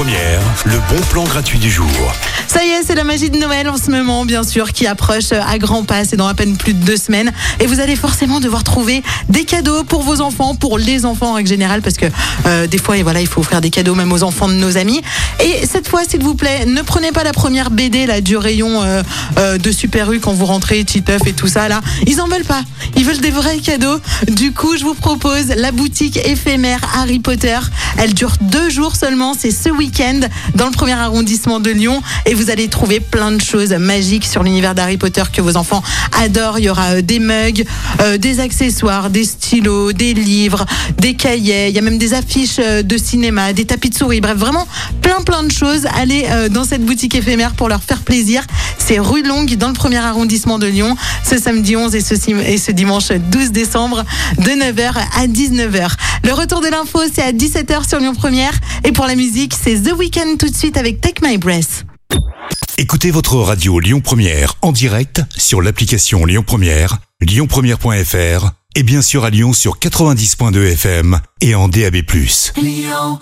le bon plan gratuit du jour. Ça y est, c'est la magie de Noël en ce moment, bien sûr, qui approche à grands pas. C'est dans à peine plus de deux semaines. Et vous allez forcément devoir trouver des cadeaux pour vos enfants, pour les enfants en règle générale, parce que euh, des fois, et voilà, il faut offrir des cadeaux même aux enfants de nos amis. Et cette fois, s'il vous plaît, ne prenez pas la première BD là du rayon euh, euh, de Super U quand vous rentrez, Titeuf et tout ça là. Ils en veulent pas. Ils veulent des vrais cadeaux. Du coup, je vous propose la boutique éphémère Harry Potter. Elle dure deux jours seulement. C'est ce week-end dans le premier arrondissement de Lyon. Et vous allez trouver plein de choses magiques sur l'univers d'Harry Potter que vos enfants adorent. Il y aura euh, des mugs, euh, des accessoires, des stylos, des livres, des cahiers. Il y a même des affiches euh, de cinéma, des tapis de souris. Bref, vraiment plein plein de choses. Allez dans cette boutique éphémère pour leur faire plaisir. C'est rue Longue dans le premier arrondissement de Lyon. Ce samedi 11 et ce, sim- et ce dimanche 12 décembre de 9h à 19h. Le retour de l'info, c'est à 17h sur Lyon Première. Et pour la musique, c'est The Weeknd tout de suite avec Take My Breath. Écoutez votre radio Lyon Première en direct sur l'application Lyon Première, lyonpremière.fr et bien sûr à Lyon sur 90.2 FM et en DAB+. Lyon